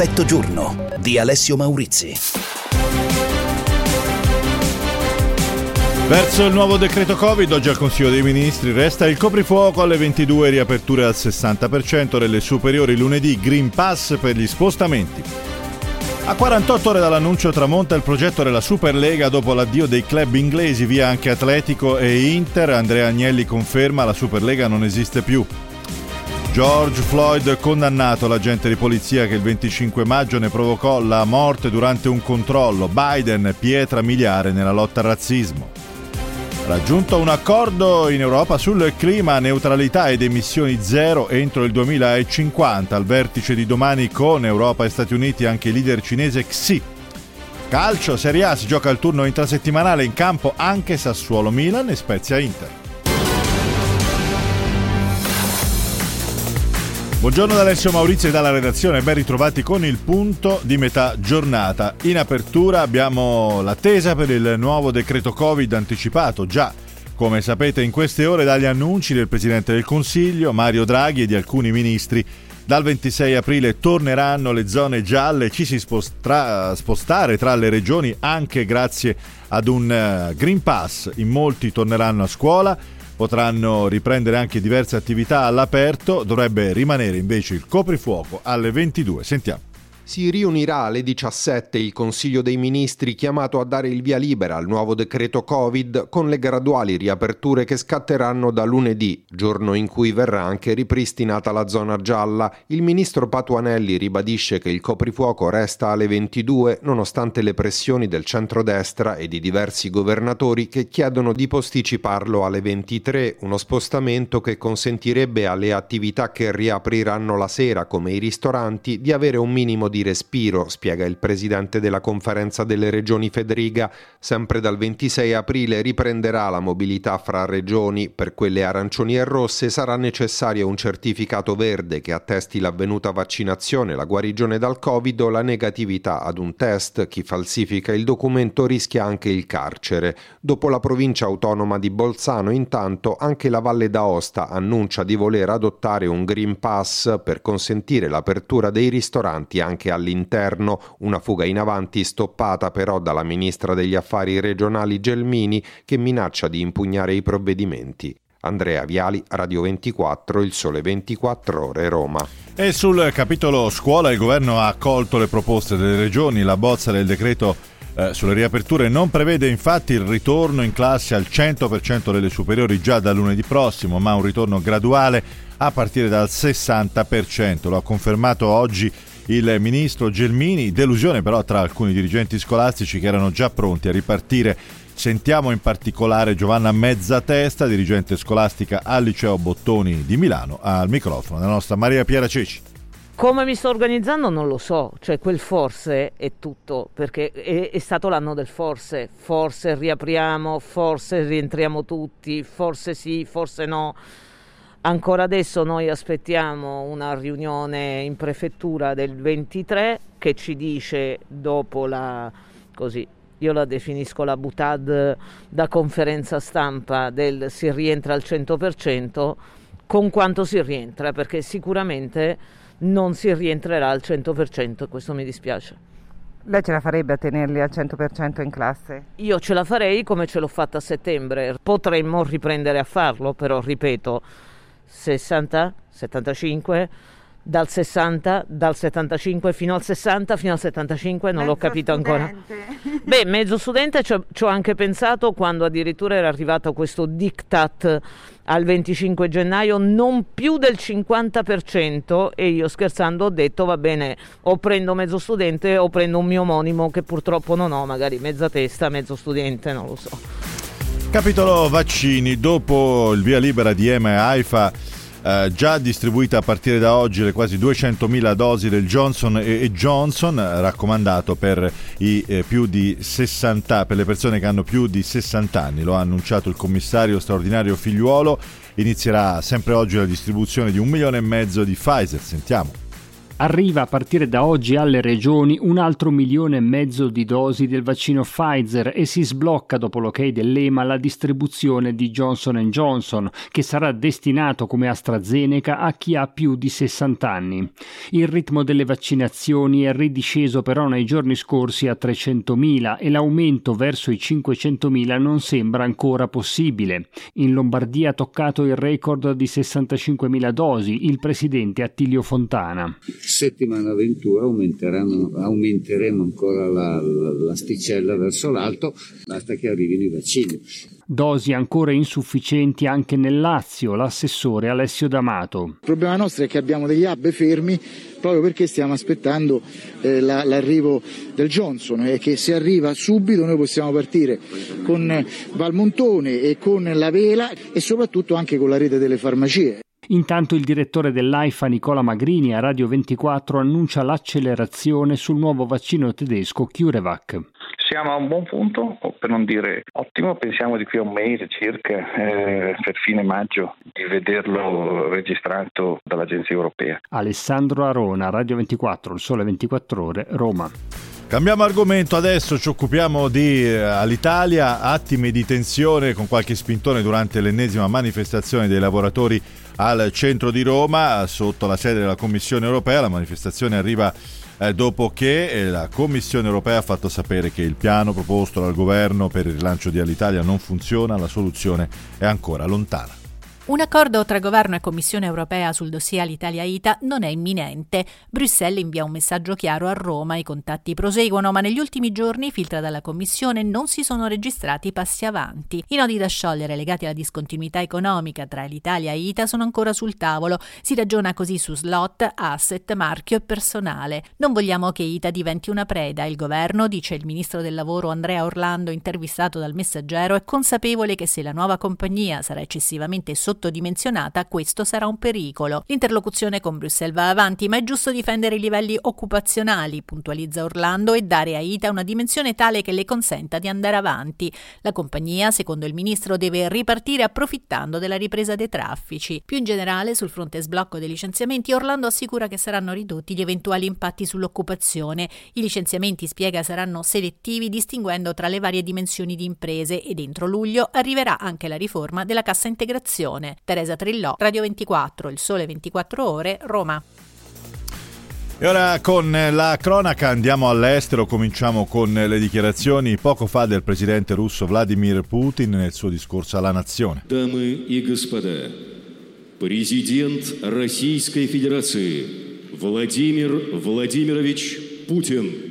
Perfetto giorno di Alessio Maurizi. Verso il nuovo decreto Covid, oggi al Consiglio dei Ministri resta il coprifuoco alle 22, riaperture al 60% delle superiori lunedì, Green Pass per gli spostamenti. A 48 ore dall'annuncio tramonta il progetto della Superlega dopo l'addio dei club inglesi via anche Atletico e Inter. Andrea Agnelli conferma la Superlega non esiste più. George Floyd condannato l'agente di polizia che il 25 maggio ne provocò la morte durante un controllo. Biden pietra miliare nella lotta al razzismo. Raggiunto un accordo in Europa sul clima, neutralità ed emissioni zero entro il 2050. Al vertice di domani con Europa e Stati Uniti anche il leader cinese Xi. Calcio, Serie A, si gioca il turno intrasettimanale in campo anche Sassuolo Milan e Spezia Inter. Buongiorno da Alessio Maurizio e dalla redazione, ben ritrovati con il punto di metà giornata. In apertura abbiamo l'attesa per il nuovo decreto Covid anticipato già, come sapete, in queste ore dagli annunci del Presidente del Consiglio, Mario Draghi e di alcuni ministri. Dal 26 aprile torneranno le zone gialle, ci si sposterà spostare tra le regioni anche grazie ad un eh, Green Pass. In molti torneranno a scuola potranno riprendere anche diverse attività all'aperto, dovrebbe rimanere invece il coprifuoco alle 22. Sentiamo si riunirà alle 17 il Consiglio dei Ministri chiamato a dare il via libera al nuovo decreto Covid con le graduali riaperture che scatteranno da lunedì, giorno in cui verrà anche ripristinata la zona gialla. Il ministro Patuanelli ribadisce che il coprifuoco resta alle 22 nonostante le pressioni del centrodestra e di diversi governatori che chiedono di posticiparlo alle 23, uno spostamento che consentirebbe alle attività che riapriranno la sera come i ristoranti di avere un minimo di di respiro, spiega il presidente della conferenza delle regioni Federiga. Sempre dal 26 aprile riprenderà la mobilità fra regioni. Per quelle arancioni e rosse sarà necessario un certificato verde che attesti l'avvenuta vaccinazione, la guarigione dal Covid o la negatività ad un test. Chi falsifica il documento rischia anche il carcere. Dopo la provincia autonoma di Bolzano, intanto, anche la Valle d'Aosta annuncia di voler adottare un Green Pass per consentire l'apertura dei ristoranti anche all'interno, una fuga in avanti stoppata però dalla ministra degli affari regionali Gelmini che minaccia di impugnare i provvedimenti. Andrea Viali, Radio 24, Il Sole 24 Ore, Roma. E sul capitolo scuola il governo ha accolto le proposte delle regioni, la bozza del decreto eh, sulle riaperture non prevede infatti il ritorno in classe al 100% delle superiori già da lunedì prossimo, ma un ritorno graduale a partire dal 60%. Lo ha confermato oggi il ministro Gelmini, delusione però tra alcuni dirigenti scolastici che erano già pronti a ripartire. Sentiamo in particolare Giovanna Mezzatesta, dirigente scolastica al liceo Bottoni di Milano, al microfono della nostra Maria Piera Ceci. Come mi sto organizzando non lo so, cioè quel forse è tutto, perché è, è, stato l'anno del forse, forse riapriamo, forse rientriamo tutti, forse sì, forse no. Ancora adesso noi aspettiamo una riunione in prefettura del 23 che ci dice dopo la così io la definisco la butad da conferenza stampa del si rientra al 100% con quanto si rientra perché sicuramente non si rientrerà al 100% questo mi dispiace. Lei ce la farebbe a tenerli al 100% in classe? Io ce la farei come ce l'ho fatta a settembre, potremmo riprendere a farlo, però ripeto, 60, 75, dal 60, dal 75 fino al 60, fino al 75, non mezzo l'ho capito studente. ancora. Beh, mezzo studente ci ho anche pensato quando addirittura era arrivato questo diktat al 25 gennaio, non più del 50% e io scherzando ho detto va bene, o prendo mezzo studente o prendo un mio omonimo che purtroppo non ho, magari mezza testa, mezzo studente, non lo so. Capitolo vaccini, dopo il via libera di EMA e AIFA eh, già distribuita a partire da oggi le quasi 200.000 dosi del Johnson Johnson, raccomandato per, i, eh, più di 60, per le persone che hanno più di 60 anni, lo ha annunciato il commissario straordinario Figliuolo, inizierà sempre oggi la distribuzione di un milione e mezzo di Pfizer, sentiamo. Arriva a partire da oggi alle regioni un altro milione e mezzo di dosi del vaccino Pfizer e si sblocca dopo l'ok dell'EMA la distribuzione di Johnson Johnson, che sarà destinato come AstraZeneca a chi ha più di 60 anni. Il ritmo delle vaccinazioni è ridisceso però nei giorni scorsi a 300.000 e l'aumento verso i 500.000 non sembra ancora possibile. In Lombardia ha toccato il record di 65.000 dosi il presidente Attilio Fontana settimana 21 aumenteremo ancora la, la, l'asticella verso l'alto, basta che arrivino i vaccini. Dosi ancora insufficienti anche nel Lazio, l'assessore Alessio D'Amato. Il problema nostro è che abbiamo degli hub fermi proprio perché stiamo aspettando eh, la, l'arrivo del Johnson e che se arriva subito noi possiamo partire con Valmontone e con la Vela e soprattutto anche con la rete delle farmacie. Intanto il direttore dell'AIFA Nicola Magrini a Radio 24 annuncia l'accelerazione sul nuovo vaccino tedesco CureVac. Siamo a un buon punto, per non dire ottimo, pensiamo di qui a un mese circa, eh, per fine maggio, di vederlo registrato dall'Agenzia Europea. Alessandro Arona, Radio 24, il sole 24 ore, Roma. Cambiamo argomento, adesso ci occupiamo di eh, all'Italia, attimi di tensione con qualche spintone durante l'ennesima manifestazione dei lavoratori al centro di Roma, sotto la sede della Commissione europea. La manifestazione arriva eh, dopo che eh, la Commissione europea ha fatto sapere che il piano proposto dal governo per il rilancio di Alitalia non funziona, la soluzione è ancora lontana. Un accordo tra governo e Commissione europea sul dossier Alitalia-ITA non è imminente. Bruxelles invia un messaggio chiaro a Roma, i contatti proseguono, ma negli ultimi giorni, filtra dalla Commissione, non si sono registrati passi avanti. I nodi da sciogliere legati alla discontinuità economica tra l'Italia e ITA sono ancora sul tavolo. Si ragiona così su slot, asset, marchio e personale. Non vogliamo che ITA diventi una preda. Il governo, dice il ministro del lavoro Andrea Orlando, intervistato dal messaggero, è consapevole che se la nuova compagnia sarà eccessivamente sotto sottodimensionata, questo sarà un pericolo. L'interlocuzione con Bruxelles va avanti, ma è giusto difendere i livelli occupazionali, puntualizza Orlando, e dare a ITA una dimensione tale che le consenta di andare avanti. La compagnia, secondo il ministro, deve ripartire approfittando della ripresa dei traffici. Più in generale, sul fronte sblocco dei licenziamenti, Orlando assicura che saranno ridotti gli eventuali impatti sull'occupazione. I licenziamenti, spiega, saranno selettivi, distinguendo tra le varie dimensioni di imprese e dentro luglio arriverà anche la riforma della cassa integrazione Teresa Trillò, Radio 24, Il Sole 24 Ore, Roma. E ora con la cronaca andiamo all'estero, cominciamo con le dichiarazioni poco fa del presidente russo Vladimir Putin nel suo discorso alla nazione. Дамы и господа, президент Российской Федерации Владимир Владимирович Путин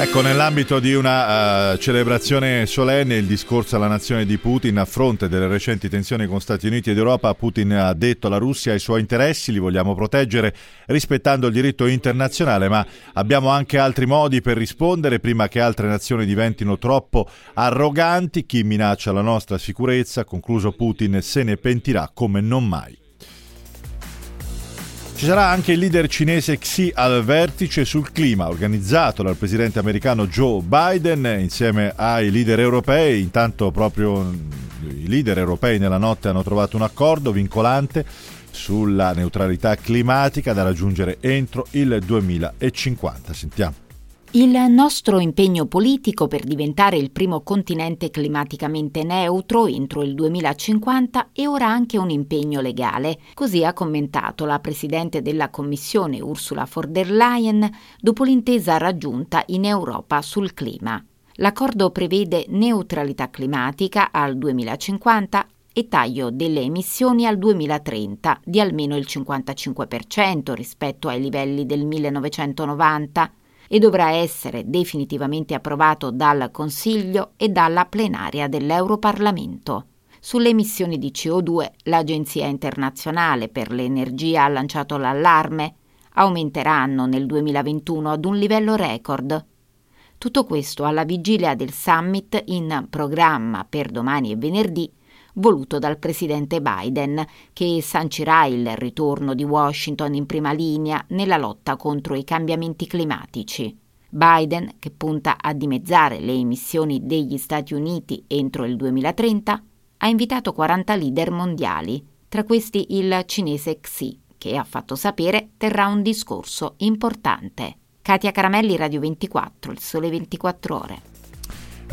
Ecco, nell'ambito di una uh, celebrazione solenne, il discorso alla nazione di Putin a fronte delle recenti tensioni con Stati Uniti ed Europa, Putin ha detto la Russia i suoi interessi, li vogliamo proteggere rispettando il diritto internazionale, ma abbiamo anche altri modi per rispondere prima che altre nazioni diventino troppo arroganti. Chi minaccia la nostra sicurezza, concluso Putin, se ne pentirà come non mai. Ci sarà anche il leader cinese Xi al vertice sul clima organizzato dal presidente americano Joe Biden insieme ai leader europei. Intanto proprio i leader europei nella notte hanno trovato un accordo vincolante sulla neutralità climatica da raggiungere entro il 2050. Sentiamo. Il nostro impegno politico per diventare il primo continente climaticamente neutro entro il 2050 è ora anche un impegno legale, così ha commentato la Presidente della Commissione Ursula von der Leyen dopo l'intesa raggiunta in Europa sul clima. L'accordo prevede neutralità climatica al 2050 e taglio delle emissioni al 2030 di almeno il 55% rispetto ai livelli del 1990 e dovrà essere definitivamente approvato dal Consiglio e dalla plenaria dell'Europarlamento. Sulle emissioni di CO2 l'Agenzia internazionale per l'energia ha lanciato l'allarme. Aumenteranno nel 2021 ad un livello record. Tutto questo alla vigilia del summit in programma per domani e venerdì voluto dal presidente Biden, che sancirà il ritorno di Washington in prima linea nella lotta contro i cambiamenti climatici. Biden, che punta a dimezzare le emissioni degli Stati Uniti entro il 2030, ha invitato 40 leader mondiali tra questi il cinese Xi, che ha fatto sapere terrà un discorso importante. Katia Caramelli, Radio 24, il sole 24 ore.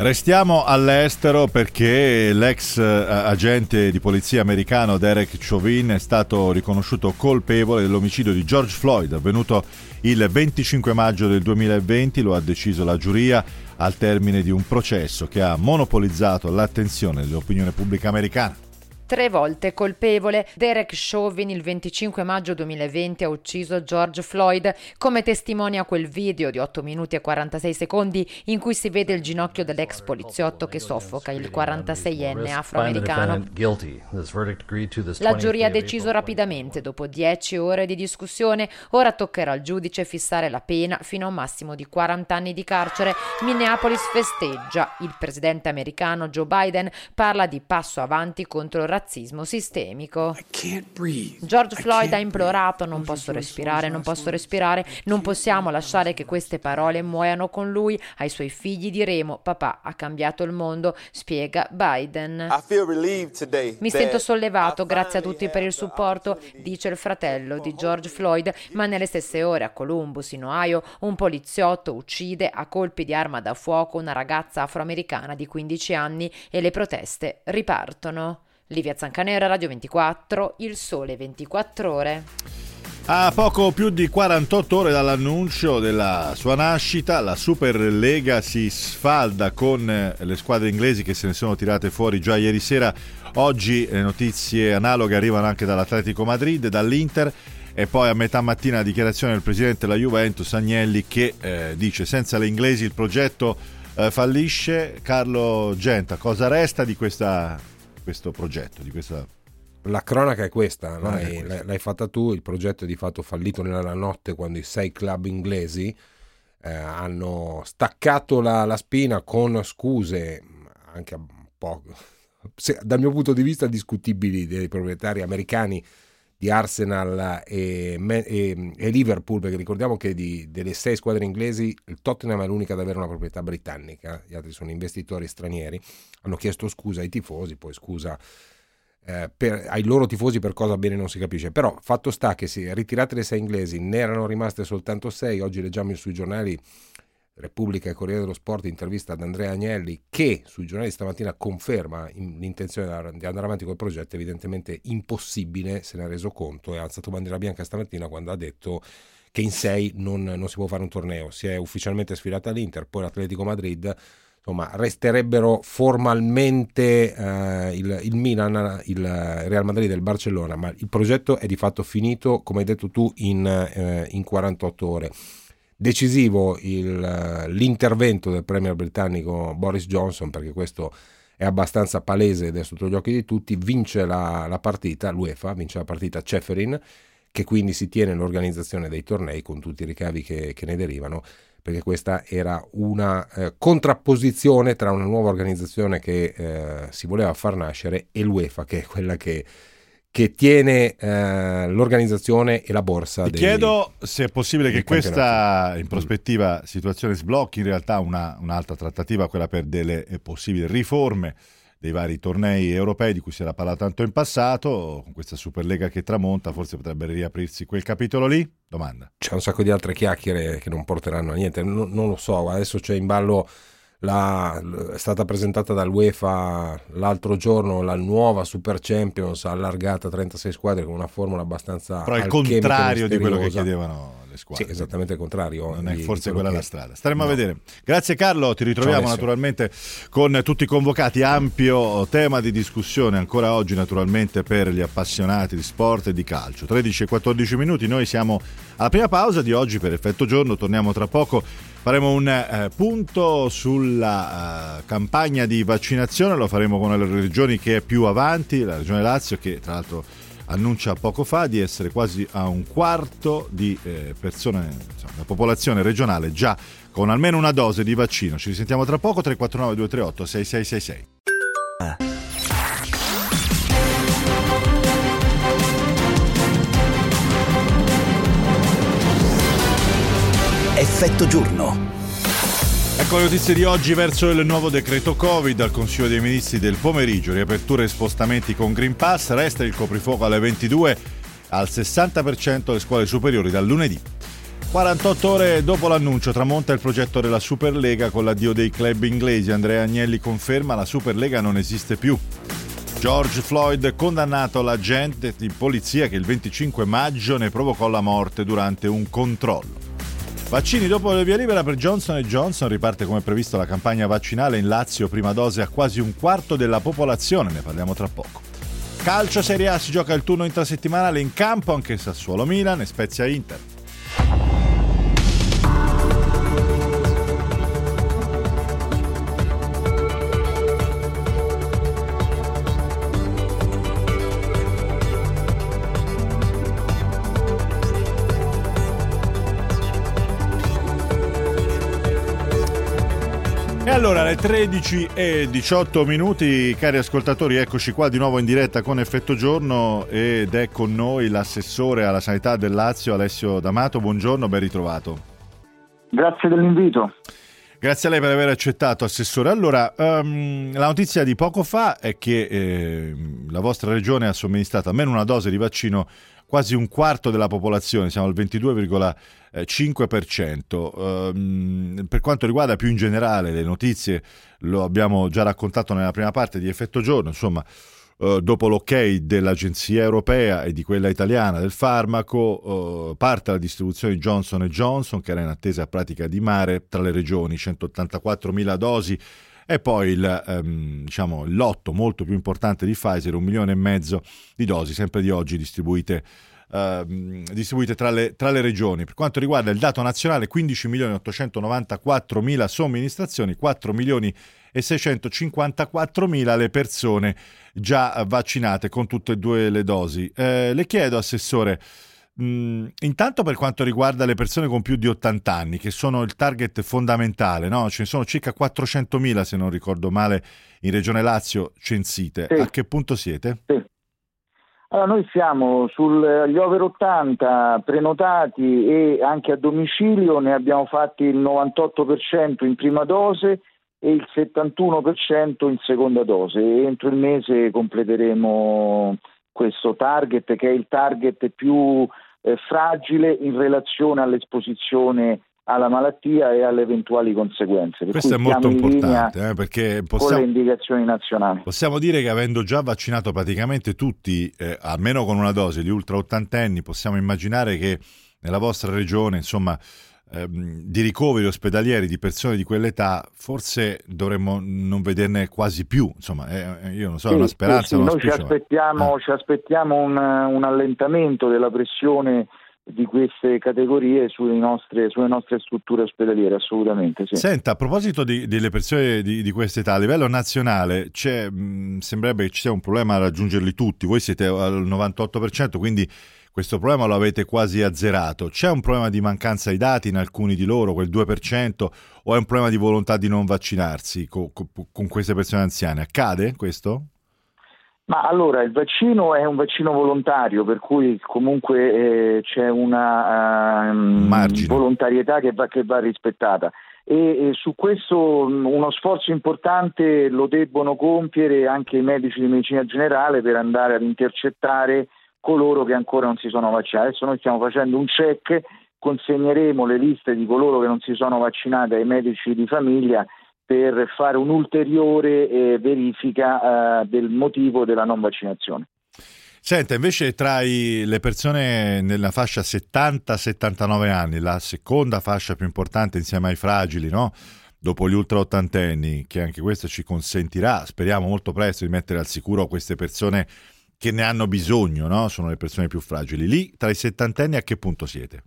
Restiamo all'estero perché l'ex uh, agente di polizia americano Derek Chauvin è stato riconosciuto colpevole dell'omicidio di George Floyd avvenuto il 25 maggio del 2020, lo ha deciso la giuria al termine di un processo che ha monopolizzato l'attenzione dell'opinione pubblica americana. Tre volte colpevole, Derek Chauvin il 25 maggio 2020 ha ucciso George Floyd, come testimonia quel video di 8 minuti e 46 secondi in cui si vede il ginocchio dell'ex poliziotto che soffoca il 46enne afroamericano. La giuria ha deciso rapidamente, dopo 10 ore di discussione, ora toccherà al giudice fissare la pena fino a un massimo di 40 anni di carcere. Minneapolis festeggia. Il presidente americano Joe Biden parla di passo avanti contro il razzismo sistemico. George Floyd ha implorato non posso respirare, non posso respirare, non possiamo lasciare che queste parole muoiano con lui. Ai suoi figli diremo papà ha cambiato il mondo, spiega Biden. Mi sento sollevato, grazie a tutti per il supporto, dice il fratello di George Floyd, ma nelle stesse ore a Columbus, in Ohio, un poliziotto uccide a colpi di arma da fuoco una ragazza afroamericana di 15 anni e le proteste ripartono. Livia Zancanera, Radio 24, Il Sole 24 Ore. A poco più di 48 ore dall'annuncio della sua nascita, la Superlega si sfalda con eh, le squadre inglesi che se ne sono tirate fuori già ieri sera. Oggi le notizie analoghe arrivano anche dall'Atletico Madrid, dall'Inter e poi a metà mattina la dichiarazione del presidente della Juventus, Agnelli, che eh, dice senza le inglesi il progetto eh, fallisce. Carlo Genta, cosa resta di questa questo progetto, di questa la cronaca è questa, l'hai, questa. l'hai, fatta tu, il progetto è di fatto fallito nella notte quando i sei club inglesi eh, hanno staccato la, la, spina con scuse anche un po', se, dal mio punto di vista discutibili dei proprietari americani di Arsenal e, e, e, Liverpool, perché ricordiamo che di, delle sei squadre inglesi il Tottenham è l'unica ad avere una proprietà britannica, gli altri sono investitori stranieri, hanno chiesto scusa ai tifosi, poi scusa eh, per, ai loro tifosi per cosa bene non si capisce, però fatto sta che si ritirate le sei inglesi, ne erano rimaste soltanto sei, oggi leggiamo sui giornali Repubblica e Corriere dello Sport intervista ad Andrea Agnelli che sui giornali stamattina conferma l'intenzione di andare avanti col progetto, evidentemente impossibile, se ne ha reso conto e ha alzato bandiera bianca stamattina quando ha detto che in sei non, non si può fare un torneo. Si è ufficialmente sfilata l'Inter, poi l'Atletico Madrid, insomma resterebbero formalmente eh, il, il, Milan, il Real Madrid e il Barcellona, ma il progetto è di fatto finito, come hai detto tu, in, eh, in 48 ore. Decisivo il, l'intervento del premier britannico Boris Johnson, perché questo è abbastanza palese ed è sotto gli occhi di tutti, vince la, la partita, l'UEFA vince la partita Ceferin, che quindi si tiene l'organizzazione dei tornei con tutti i ricavi che, che ne derivano, perché questa era una eh, contrapposizione tra una nuova organizzazione che eh, si voleva far nascere e l'UEFA, che è quella che che tiene eh, l'organizzazione e la borsa. Ti dei, chiedo se è possibile che questa in prospettiva situazione sblocchi in realtà una, un'altra trattativa, quella per delle eh, possibili riforme dei vari tornei europei di cui si era parlato tanto in passato, con questa Superlega che tramonta, forse potrebbe riaprirsi quel capitolo lì? Domanda. C'è un sacco di altre chiacchiere che non porteranno a niente, non, non lo so, adesso c'è in ballo la, è stata presentata dall'UEFA l'altro giorno la nuova Super Champions allargata a 36 squadre con una formula abbastanza però il contrario di quello che chiedevano squadre sì, esattamente il contrario non è forse quella che... la strada. Staremo no. a vedere. Grazie Carlo. Ti ritroviamo naturalmente con tutti i convocati. Ampio tema di discussione ancora oggi naturalmente per gli appassionati di sport e di calcio. 13 e 14 minuti noi siamo alla prima pausa di oggi per effetto giorno torniamo tra poco. Faremo un eh, punto sulla eh, campagna di vaccinazione, lo faremo con le regioni che è più avanti, la regione Lazio che tra l'altro annuncia poco fa di essere quasi a un quarto di eh, persone, insomma, la popolazione regionale già con almeno una dose di vaccino. Ci risentiamo tra poco 349 238 6666. Effetto giorno. Ecco le notizie di oggi verso il nuovo decreto Covid al Consiglio dei Ministri del pomeriggio, riaperture e spostamenti con Green Pass, resta il coprifuoco alle 22 al 60% le scuole superiori dal lunedì. 48 ore dopo l'annuncio tramonta il progetto della Superlega con l'addio dei club inglesi. Andrea Agnelli conferma la Superlega non esiste più. George Floyd condannato all'agente di polizia che il 25 maggio ne provocò la morte durante un controllo. Vaccini dopo il via libera per Johnson Johnson riparte come previsto la campagna vaccinale in Lazio, prima dose a quasi un quarto della popolazione, ne parliamo tra poco. Calcio Serie A si gioca il turno intrasettimanale in campo anche Sassuolo Milan e Spezia Inter. Allora, alle 13 e 18 minuti, cari ascoltatori, eccoci qua di nuovo in diretta con Effetto Giorno ed è con noi l'assessore alla sanità del Lazio, Alessio D'Amato. Buongiorno, ben ritrovato. Grazie dell'invito. Grazie a lei per aver accettato, Assessore. Allora, um, la notizia di poco fa è che eh, la vostra regione ha somministrato almeno una dose di vaccino quasi un quarto della popolazione, siamo al 22,5%. Um, per quanto riguarda più in generale le notizie, lo abbiamo già raccontato nella prima parte di Effetto Giorno, insomma, uh, dopo l'ok dell'Agenzia Europea e di quella italiana del farmaco, uh, parte la distribuzione di Johnson Johnson, che era in attesa pratica di mare tra le regioni, 184.000 dosi e poi il, ehm, diciamo, lotto molto più importante di Pfizer, un milione e mezzo di dosi, sempre di oggi distribuite Uh, distribuite tra le, tra le, regioni. Per quanto riguarda il dato nazionale, 15 milioni 894 mila somministrazioni, 4 milioni e 654 mila le persone già vaccinate con tutte e due le dosi. Eh, le chiedo, Assessore, Intanto per quanto riguarda le persone con più di 80 anni, che sono il target fondamentale, no? ce ne sono circa 400.000 se non ricordo male in Regione Lazio censite. Sì. A che punto siete? Sì. Allora, noi siamo sugli over 80 prenotati e anche a domicilio, ne abbiamo fatti il 98% in prima dose e il 71% in seconda dose. Entro il mese completeremo questo target che è il target più eh, fragile in relazione all'esposizione alla malattia e alle eventuali conseguenze. Per Questo è molto importante eh, perché possiamo, con le indicazioni nazionali. Possiamo dire che avendo già vaccinato praticamente tutti, eh, almeno con una dose, gli ultra ottantenni, possiamo immaginare che nella vostra regione, insomma, ehm, di ricoveri ospedalieri di persone di quell'età, forse dovremmo non vederne quasi più. Insomma, eh, io non so, sì, è una speranza. Sì, noi ci aspettiamo, eh. ci aspettiamo un, un, allentamento della pressione di queste categorie sulle nostre, sulle nostre strutture ospedaliere, assolutamente. Sì. Senta, a proposito di, delle persone di, di questa età, a livello nazionale mh, sembrerebbe che ci sia un problema a raggiungerli tutti, voi siete al 98%, quindi questo problema lo avete quasi azzerato. C'è un problema di mancanza di dati in alcuni di loro, quel 2%, o è un problema di volontà di non vaccinarsi con, con queste persone anziane? Accade questo? Ma allora il vaccino è un vaccino volontario, per cui comunque eh, c'è una uh, volontarietà che va, che va rispettata. E, e, su questo uno sforzo importante lo debbono compiere anche i medici di medicina generale per andare ad intercettare coloro che ancora non si sono vaccinati. Adesso noi stiamo facendo un check, consegneremo le liste di coloro che non si sono vaccinati ai medici di famiglia per fare un'ulteriore eh, verifica eh, del motivo della non vaccinazione. Senta, invece tra i, le persone nella fascia 70-79 anni, la seconda fascia più importante insieme ai fragili, no? dopo gli ultra ottantenni, che anche questo ci consentirà, speriamo molto presto, di mettere al sicuro queste persone che ne hanno bisogno, no? sono le persone più fragili. Lì, tra i settantenni, a che punto siete?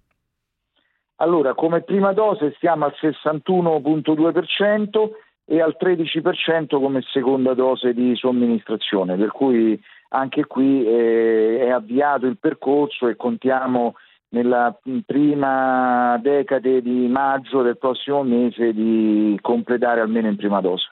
Allora, come prima dose stiamo al 61,2% e al 13% come seconda dose di somministrazione, per cui anche qui eh, è avviato il percorso e contiamo nella prima decade di maggio del prossimo mese di completare almeno in prima dose.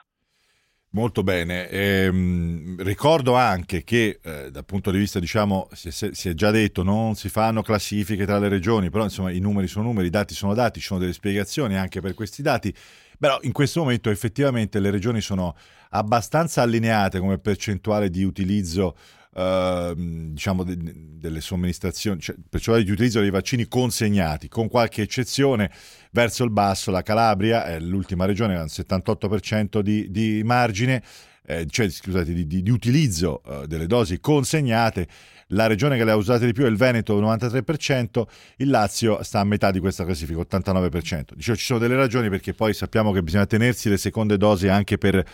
Molto bene. Ehm, ricordo anche che eh, dal punto di vista, diciamo, si si è, già detto, non si fanno classifiche tra le regioni, però insomma i numeri sono numeri, i dati sono dati, ci sono delle spiegazioni anche per questi dati. Però in questo momento effettivamente le regioni sono abbastanza allineate come percentuale di utilizzo Uh, diciamo de, delle somministrazioni, cioè, percentuale di utilizzo dei vaccini consegnati, con qualche eccezione verso il basso, la Calabria è l'ultima regione, ha un 78% di, di margine, eh, cioè scusate, di, di, di utilizzo uh, delle dosi consegnate. La regione che le ha usate di più è il Veneto, 93%, il Lazio sta a metà di questa classifica, 89%. Dicevo, ci sono delle ragioni perché poi sappiamo che bisogna tenersi le seconde dosi anche per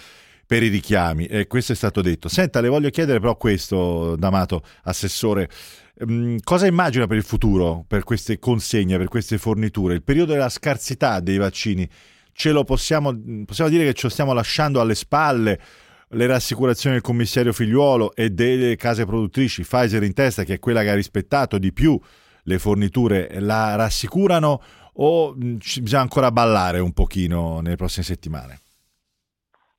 per i richiami e questo è stato detto. Senta, le voglio chiedere però questo, D'Amato, assessore, um, cosa immagina per il futuro, per queste consegne, per queste forniture? Il periodo della scarsità dei vaccini, ce lo possiamo, possiamo dire che ce lo stiamo lasciando alle spalle? Le rassicurazioni del commissario Figliuolo e delle case produttrici, Pfizer in testa, che è quella che ha rispettato di più le forniture, la rassicurano o bisogna ancora ballare un pochino nelle prossime settimane?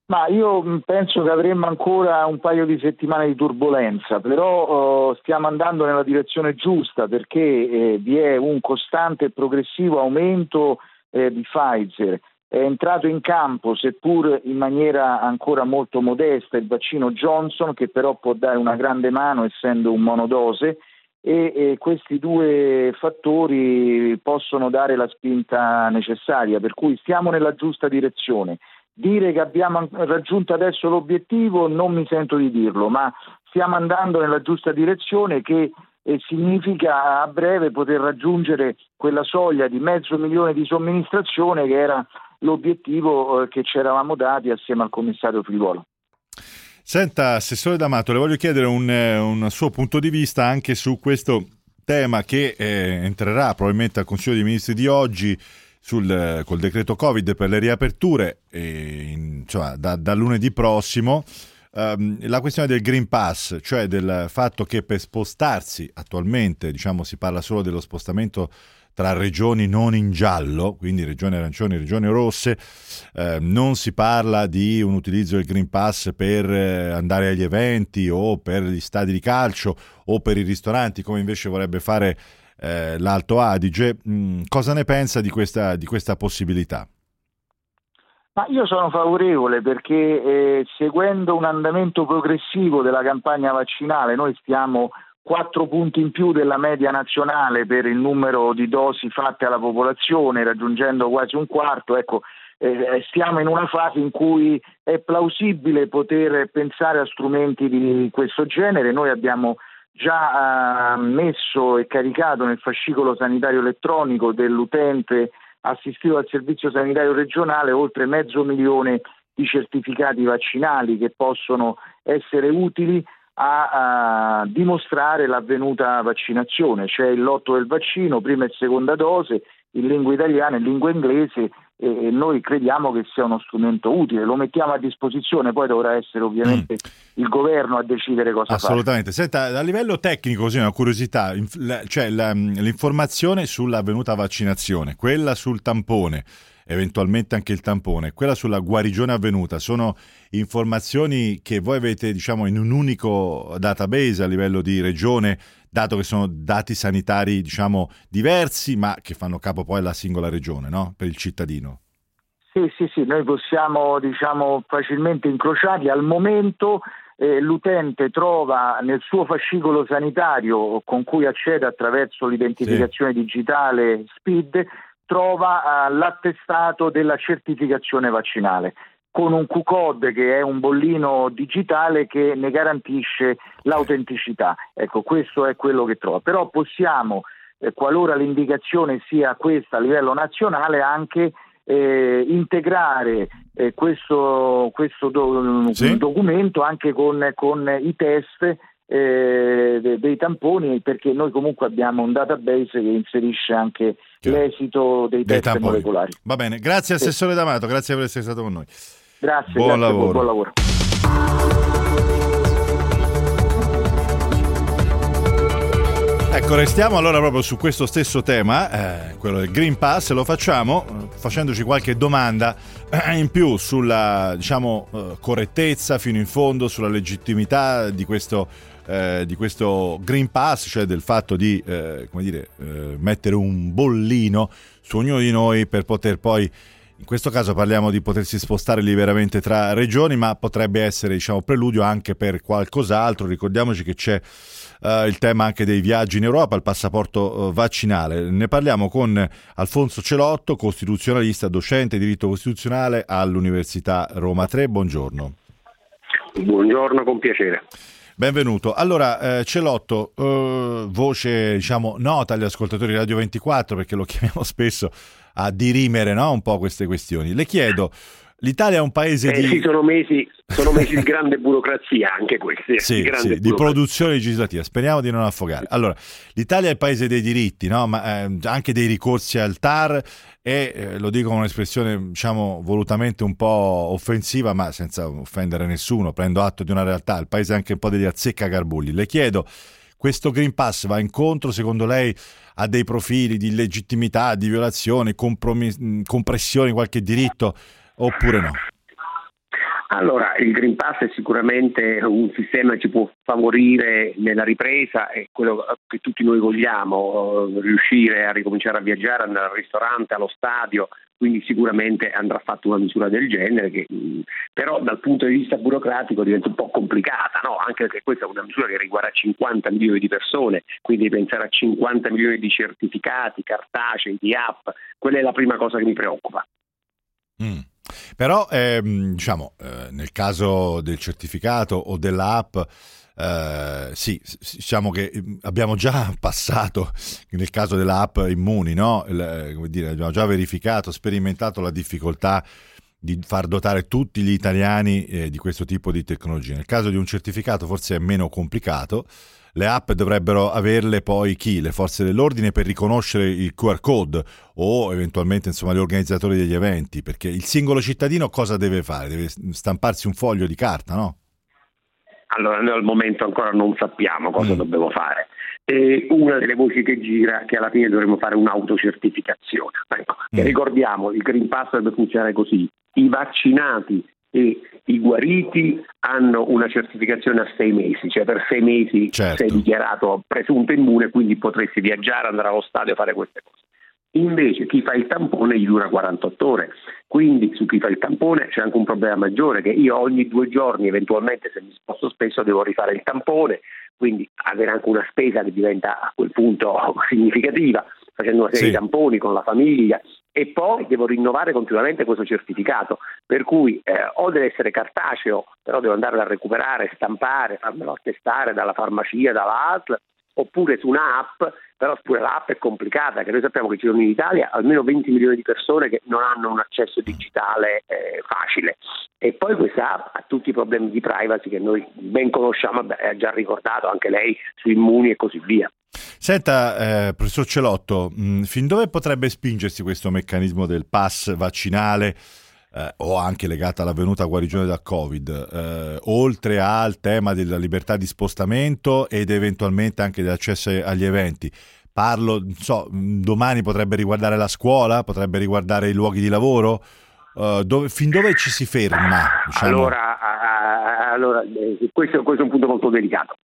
Ma io mm, penso che avremmo ancora un paio di settimane di turbolenza, però uh, stiamo andando nella direzione giusta perché eh, vi è un costante e progressivo aumento eh, di Pfizer. È entrato in campo, seppur in maniera ancora molto modesta, il vaccino Johnson, che però può dare una grande mano essendo un monodose, e, e questi due fattori possono dare la spinta necessaria, per cui stiamo nella giusta direzione. Dire che abbiamo raggiunto adesso l'obiettivo non mi sento di dirlo, ma stiamo andando nella giusta direzione che eh, significa a breve poter raggiungere quella soglia di mezzo milione di somministrazione che era l'obiettivo eh, che ci eravamo dati assieme al commissario Figliuolo. Senta, Assessore D'Amato, le voglio chiedere un, eh, un suo punto di vista anche su questo tema che eh, entrerà probabilmente al Consiglio dei Ministri di oggi sul, col decreto Covid per le riaperture, e, insomma, da, da, lunedì prossimo. Um, la questione del Green Pass, cioè del fatto che per spostarsi attualmente, diciamo, si parla solo dello spostamento tra regioni non in giallo, quindi regioni arancioni, regioni rosse, eh, non si parla di un utilizzo del Green Pass per eh, andare agli eventi o per gli stadi di calcio o per i ristoranti, come invece vorrebbe fare eh, l'Alto Adige. Mm, cosa ne pensa di questa, di questa possibilità? Ma io sono favorevole perché eh, seguendo un andamento progressivo della campagna vaccinale, noi stiamo quattro punti in più della media nazionale per il numero di dosi fatte alla popolazione, raggiungendo quasi un quarto. Ecco, eh, stiamo in una fase in cui è plausibile poter pensare a strumenti di questo genere. Noi abbiamo già eh, messo e caricato nel fascicolo sanitario elettronico dell'utente assistito al servizio sanitario regionale oltre mezzo milione di certificati vaccinali che possono essere utili a, a dimostrare l'avvenuta vaccinazione, cioè il lotto del vaccino, prima e seconda dose, in lingua italiana e in lingua inglese e noi crediamo che sia uno strumento utile, lo mettiamo a disposizione, poi dovrà essere ovviamente mm. il governo a decidere cosa Assolutamente. fare. Assolutamente, Senta, a livello tecnico, così una curiosità, cioè l'informazione sull'avvenuta vaccinazione, quella sul tampone, eventualmente anche il tampone, quella sulla guarigione avvenuta, sono informazioni che voi avete diciamo in un unico database a livello di regione dato che sono dati sanitari diciamo diversi ma che fanno capo poi alla singola regione no? per il cittadino. Sì, sì, sì, noi possiamo diciamo facilmente incrociarli. Al momento eh, l'utente trova nel suo fascicolo sanitario con cui accede attraverso l'identificazione sì. digitale SPID, trova eh, l'attestato della certificazione vaccinale con un Q-code che è un bollino digitale che ne garantisce l'autenticità. Ecco, questo è quello che trova. Però possiamo, eh, qualora l'indicazione sia questa a livello nazionale, anche eh, integrare eh, questo, questo do, sì. documento anche con, con i test eh, dei, tamponi perché noi comunque abbiamo un database che inserisce anche Chiaro. l'esito dei, dei test tamponi. molecolari. Va bene, grazie Assessore sì. D'Amato, grazie per essere stato con noi. Grazie, buon, grazie, lavoro. buon lavoro. Ecco, restiamo allora proprio su questo stesso tema, eh, quello del Green Pass, lo facciamo eh, facendoci qualche domanda eh, in più sulla diciamo, eh, correttezza fino in fondo, sulla legittimità di questo, eh, di questo Green Pass, cioè del fatto di eh, dire, mettere un bollino su ognuno di noi per poter poi in questo caso parliamo di potersi spostare liberamente tra regioni, ma potrebbe essere diciamo, preludio anche per qualcos'altro. Ricordiamoci che c'è uh, il tema anche dei viaggi in Europa, il passaporto uh, vaccinale. Ne parliamo con Alfonso Celotto, costituzionalista, docente di diritto costituzionale all'Università Roma 3. Buongiorno. Buongiorno, con piacere. Benvenuto. Allora, eh, Celotto, eh, voce diciamo nota agli ascoltatori di Radio 24 perché lo chiamiamo spesso a dirimere no? un po' queste questioni. Le chiedo, l'Italia è un paese eh, di... Sì, sono mesi, sono mesi di grande burocrazia anche questi. Sì, di, sì, di, produzione legislativa, speriamo di non affogare. Allora, l'Italia è il paese dei diritti, no? ma eh, anche dei ricorsi al TAR e, eh, lo dico con un'espressione diciamo volutamente un po' offensiva, ma senza offendere nessuno, prendo atto di una realtà, il paese è anche un po' degli azzeccagarbugli. Le chiedo questo Green Pass va incontro, secondo lei, a dei profili di illegittimità, di violazione, compromiss- compressione di qualche diritto oppure no? Allora, il Green Pass è sicuramente un sistema che ci può favorire nella ripresa, è quello che tutti noi vogliamo, riuscire a ricominciare a viaggiare, andare al ristorante, allo stadio, quindi sicuramente andrà fatta una misura del genere che però dal punto di vista burocratico diventa un po' complicata, no? anche perché questa è una misura che riguarda 50 milioni di persone, quindi pensare a 50 milioni di certificati cartacei, di app, quella è la prima cosa che mi preoccupa. Mm. Però ehm, diciamo, eh, nel caso del certificato o dell'app, eh, sì, diciamo che mm, abbiamo già passato, nel caso dell'app Immuni, no? Il, eh, dire, abbiamo già verificato, sperimentato la difficoltà di far dotare tutti gli italiani eh, di questo tipo di tecnologia. Nel caso di un certificato forse è meno complicato, le app dovrebbero averle poi chi? Le forze dell'ordine per riconoscere il QR code o eventualmente insomma, gli organizzatori degli eventi, perché il singolo cittadino cosa deve fare? Deve stamparsi un foglio di carta, no? Allora, noi al momento ancora non sappiamo cosa mm. dobbiamo fare. E una delle voci che gira è che alla fine dovremo fare un'autocertificazione. Ecco, mm. ricordiamo, il Green Pass deve funzionare così. I vaccinati e i guariti hanno una certificazione a sei mesi, cioè per sei mesi certo. sei dichiarato presunto immune, quindi potresti viaggiare, andare allo stadio e fare queste cose. Invece chi fa il tampone gli dura 48 ore, quindi su chi fa il tampone c'è anche un problema maggiore che io ogni due giorni eventualmente se mi sposto spesso devo rifare il tampone, quindi avere anche una spesa che diventa a quel punto significativa, facendo una serie sì. di tamponi con la famiglia, e poi devo rinnovare continuamente questo certificato, per cui eh, o deve essere cartaceo, però devo andare a recuperare, stampare, farmelo attestare dalla farmacia, dalla ASL, oppure su un'app, però pure l'app è complicata, che noi sappiamo che ci sono in Italia almeno 20 milioni di persone che non hanno un accesso digitale eh, facile. E poi questa app ha tutti i problemi di privacy che noi ben conosciamo, ha già ricordato anche lei su Immuni e così via. Senta, eh, professor Celotto, mh, mm, fin dove potrebbe spingersi questo meccanismo del pass vaccinale eh, o anche legato all'avvenuta guarigione da Covid, eh, oltre al tema della libertà di spostamento ed eventualmente anche dell'accesso agli eventi? Parlo, so, mm, domani potrebbe riguardare la scuola, potrebbe riguardare i luoghi di lavoro? Uh, dove, fin dove ci si ferma? Diciamo? Allora, allora eh, questo, questo, è un punto molto delicato,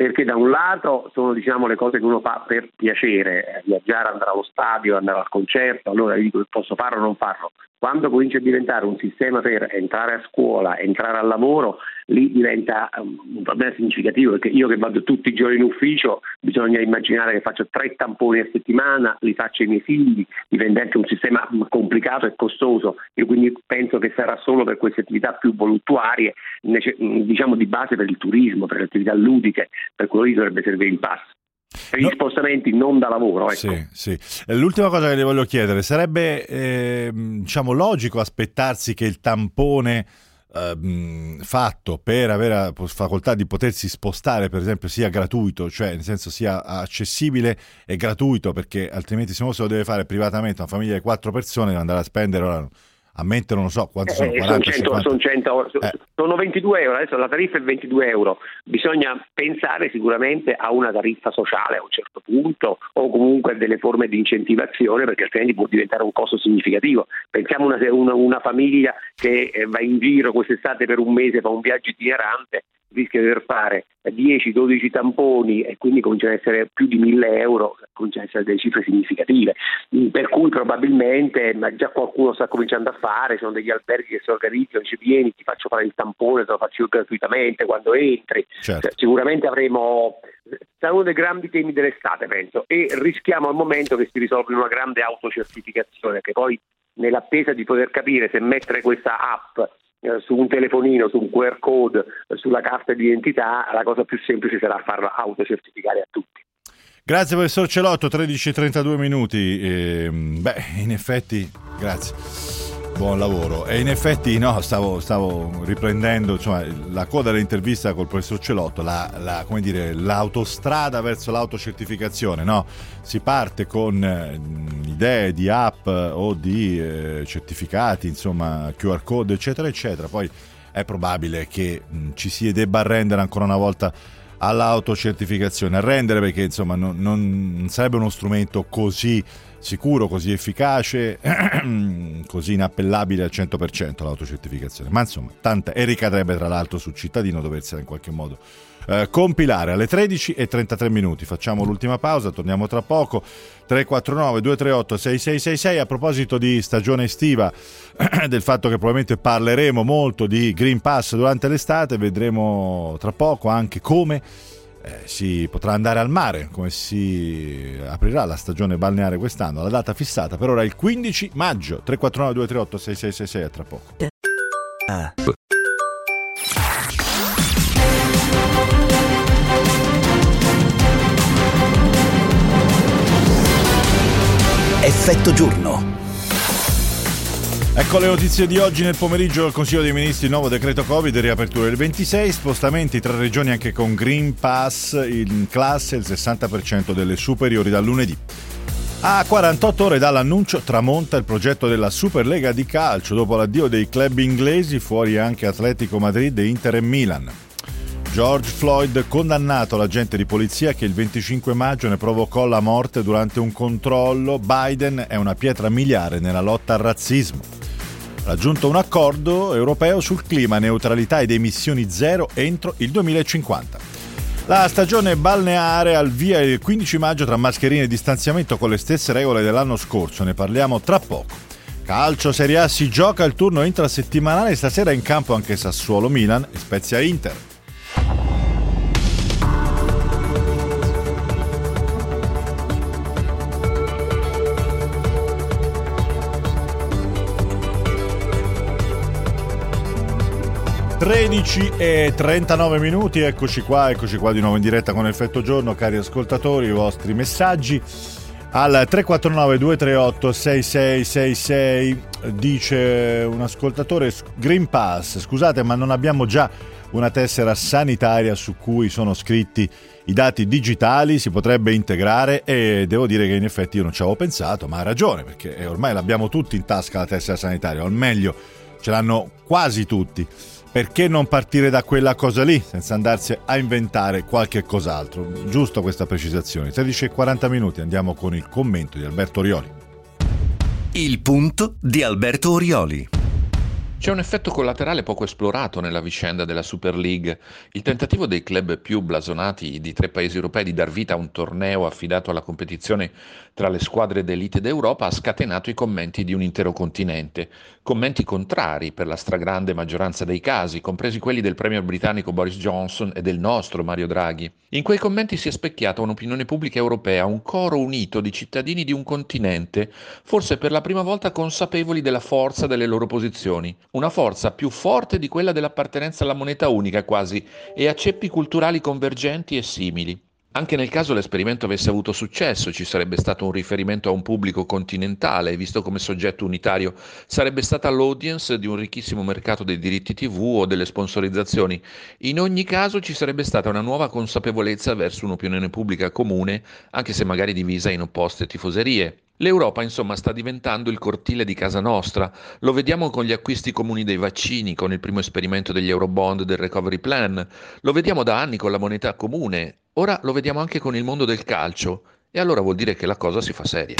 perché da un lato sono diciamo, le cose che uno fa per piacere, eh, viaggiare, andare allo stadio, andare al concerto, allora io dico posso farlo o non farlo, quando comincia a diventare un sistema per entrare a scuola, entrare al lavoro, lì diventa um, un problema significativo perché io che vado tutti i giorni in ufficio bisogna immaginare che faccio tre tamponi a settimana, li faccio ai miei figli, diventa anche un sistema complicato e costoso. Io quindi penso che sarà solo per queste attività più voluttuarie, diciamo di base per il turismo, per le attività ludiche, per quello lì dovrebbe servire il pass per gli no. spostamenti non da lavoro. Ecco. Sì, sì. L'ultima cosa che le voglio chiedere, sarebbe eh, diciamo, logico aspettarsi che il tampone eh, fatto per avere la facoltà di potersi spostare, per esempio, sia gratuito, cioè nel senso sia accessibile e gratuito, perché altrimenti se uno se lo deve fare privatamente, una famiglia di quattro persone deve andare a spendere ora, a mente non lo so quanti sono, eh, 40, sono, 100, sono, 100, eh. sono 22 euro, adesso la tariffa è 22 euro, bisogna pensare sicuramente a una tariffa sociale a un certo punto o comunque a delle forme di incentivazione perché altrimenti può diventare un costo significativo. Pensiamo a una, una, una famiglia che eh, va in giro quest'estate per un mese, fa un viaggio itinerante rischia di dover fare 10-12 tamponi e quindi cominciano ad essere più di 1000 euro, cominciano ad essere delle cifre significative, per cui probabilmente ma già qualcuno sta cominciando a fare, sono degli alberghi che si organizzano, dice vieni ti faccio fare il tampone, te lo faccio gratuitamente quando entri, certo. cioè, sicuramente avremo sarà uno dei grandi temi dell'estate penso e rischiamo al momento che si risolva in una grande autocertificazione che poi nell'attesa di poter capire se mettere questa app su un telefonino, su un QR code, eh, sulla carta di identità, la cosa più semplice sarà farla autocertificare a tutti. Grazie professor Celotto, 13.32 minuti. E, beh, in effetti, grazie. Buon lavoro. E in effetti no, stavo, stavo riprendendo insomma, la coda dell'intervista col professor Celotto, la, la, dire, l'autostrada verso l'autocertificazione. No? Si parte con eh, idee di app o di eh, certificati, insomma, QR code, eccetera, eccetera. Poi è probabile che mh, ci si debba arrendere ancora una volta all'autocertificazione. Arrendere perché insomma non, non sarebbe uno strumento così sicuro, così efficace, così inappellabile al 100% l'autocertificazione. Ma insomma, tanta, e ricadrebbe tra l'altro sul cittadino doversela in qualche modo eh, compilare. Alle 13 e 33 minuti facciamo l'ultima pausa, torniamo tra poco. 349 238 6666 a proposito di stagione estiva del fatto che probabilmente parleremo molto di Green Pass durante l'estate vedremo tra poco anche come eh, si potrà andare al mare, come si aprirà la stagione balneare quest'anno. La data fissata per ora è il 15 maggio. 349 238 6666 a tra poco. Effetto giorno. Ecco le notizie di oggi nel pomeriggio del Consiglio dei Ministri, nuovo decreto Covid, riapertura del 26, spostamenti tra regioni anche con Green Pass in classe, il 60% delle superiori dal lunedì. A 48 ore dall'annuncio tramonta il progetto della Superlega di calcio, dopo l'addio dei club inglesi, fuori anche Atletico Madrid, Inter e Milan. George Floyd condannato l'agente di polizia che il 25 maggio ne provocò la morte durante un controllo. Biden è una pietra miliare nella lotta al razzismo raggiunto un accordo europeo sul clima, neutralità ed emissioni zero entro il 2050. La stagione balneare al via il 15 maggio tra mascherine e distanziamento con le stesse regole dell'anno scorso, ne parliamo tra poco. Calcio Serie A si gioca il turno intrasettimanale, stasera in campo anche Sassuolo Milan e Spezia Inter. 13 e 39 minuti, eccoci qua, eccoci qua di nuovo in diretta con Effetto Giorno, cari ascoltatori, i vostri messaggi al 349 238 6666 dice un ascoltatore Green Pass, scusate ma non abbiamo già una tessera sanitaria su cui sono scritti i dati digitali, si potrebbe integrare e devo dire che in effetti io non ci avevo pensato, ma ha ragione perché ormai l'abbiamo tutti in tasca la tessera sanitaria, o al meglio ce l'hanno quasi tutti perché non partire da quella cosa lì senza andarsi a inventare qualche cos'altro? Giusto questa precisazione. 13 e 40 minuti, andiamo con il commento di Alberto Orioli. Il punto di Alberto Orioli. C'è un effetto collaterale poco esplorato nella vicenda della Super League. Il tentativo dei club più blasonati di tre paesi europei di dar vita a un torneo affidato alla competizione tra le squadre d'elite d'Europa ha scatenato i commenti di un intero continente. Commenti contrari per la stragrande maggioranza dei casi, compresi quelli del premier britannico Boris Johnson e del nostro Mario Draghi. In quei commenti si è specchiata un'opinione pubblica europea, un coro unito di cittadini di un continente, forse per la prima volta consapevoli della forza delle loro posizioni una forza più forte di quella dell'appartenenza alla moneta unica quasi e a ceppi culturali convergenti e simili. Anche nel caso l'esperimento avesse avuto successo, ci sarebbe stato un riferimento a un pubblico continentale, visto come soggetto unitario, sarebbe stata l'audience di un ricchissimo mercato dei diritti TV o delle sponsorizzazioni. In ogni caso ci sarebbe stata una nuova consapevolezza verso un'opinione pubblica comune, anche se magari divisa in opposte tifoserie. L'Europa, insomma, sta diventando il cortile di casa nostra. Lo vediamo con gli acquisti comuni dei vaccini, con il primo esperimento degli Eurobond del Recovery Plan. Lo vediamo da anni con la moneta comune. Ora lo vediamo anche con il mondo del calcio. E allora vuol dire che la cosa si fa seria.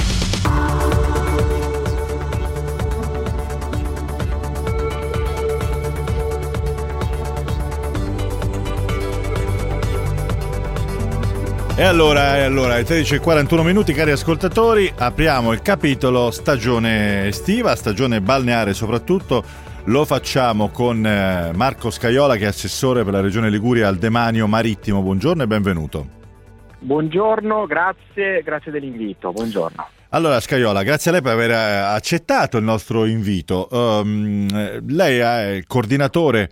E allora, e allora, alle 13.41 minuti, cari ascoltatori, apriamo il capitolo stagione estiva, stagione balneare soprattutto. Lo facciamo con eh, Marco Scaiola, che è assessore per la regione Liguria al demanio marittimo. Buongiorno e benvenuto. Buongiorno, grazie, grazie dell'invito. Buongiorno. Allora, Scaiola, grazie a lei per aver eh, accettato il nostro invito. Um, lei è il coordinatore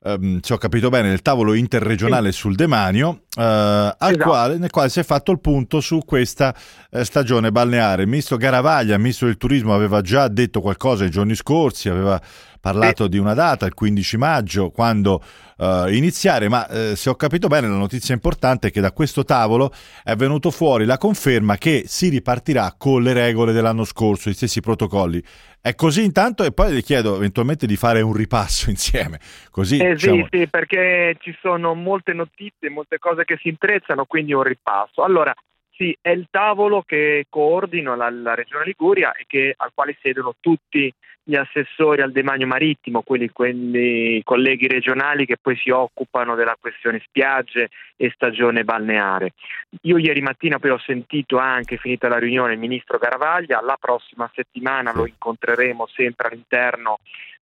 Um, se ho capito bene, del tavolo interregionale sì. sul demanio, uh, esatto. quale, nel quale si è fatto il punto su questa uh, stagione balneare. Il ministro Garavaglia, il ministro del turismo, aveva già detto qualcosa i giorni scorsi, aveva parlato sì. di una data, il 15 maggio, quando uh, iniziare, ma se ho capito bene la notizia importante è che da questo tavolo è venuto fuori la conferma che si ripartirà con le regole dell'anno scorso, gli stessi protocolli. È così intanto e poi le chiedo eventualmente di fare un ripasso insieme. Così, eh diciamo... sì, sì, perché ci sono molte notizie, molte cose che si intrecciano, quindi un ripasso. Allora, sì, è il tavolo che coordina la, la Regione Liguria e che, al quale siedono tutti gli assessori al demanio marittimo, quelli, quelli colleghi regionali che poi si occupano della questione spiagge e stagione balneare. Io ieri mattina poi ho sentito anche, finita la riunione, il ministro Garavaglia, la prossima settimana lo incontreremo sempre all'interno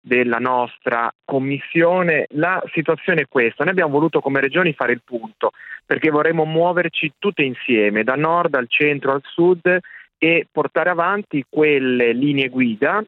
della nostra commissione. La situazione è questa, noi abbiamo voluto come regioni fare il punto perché vorremmo muoverci tutte insieme, da nord al centro al sud e portare avanti quelle linee guida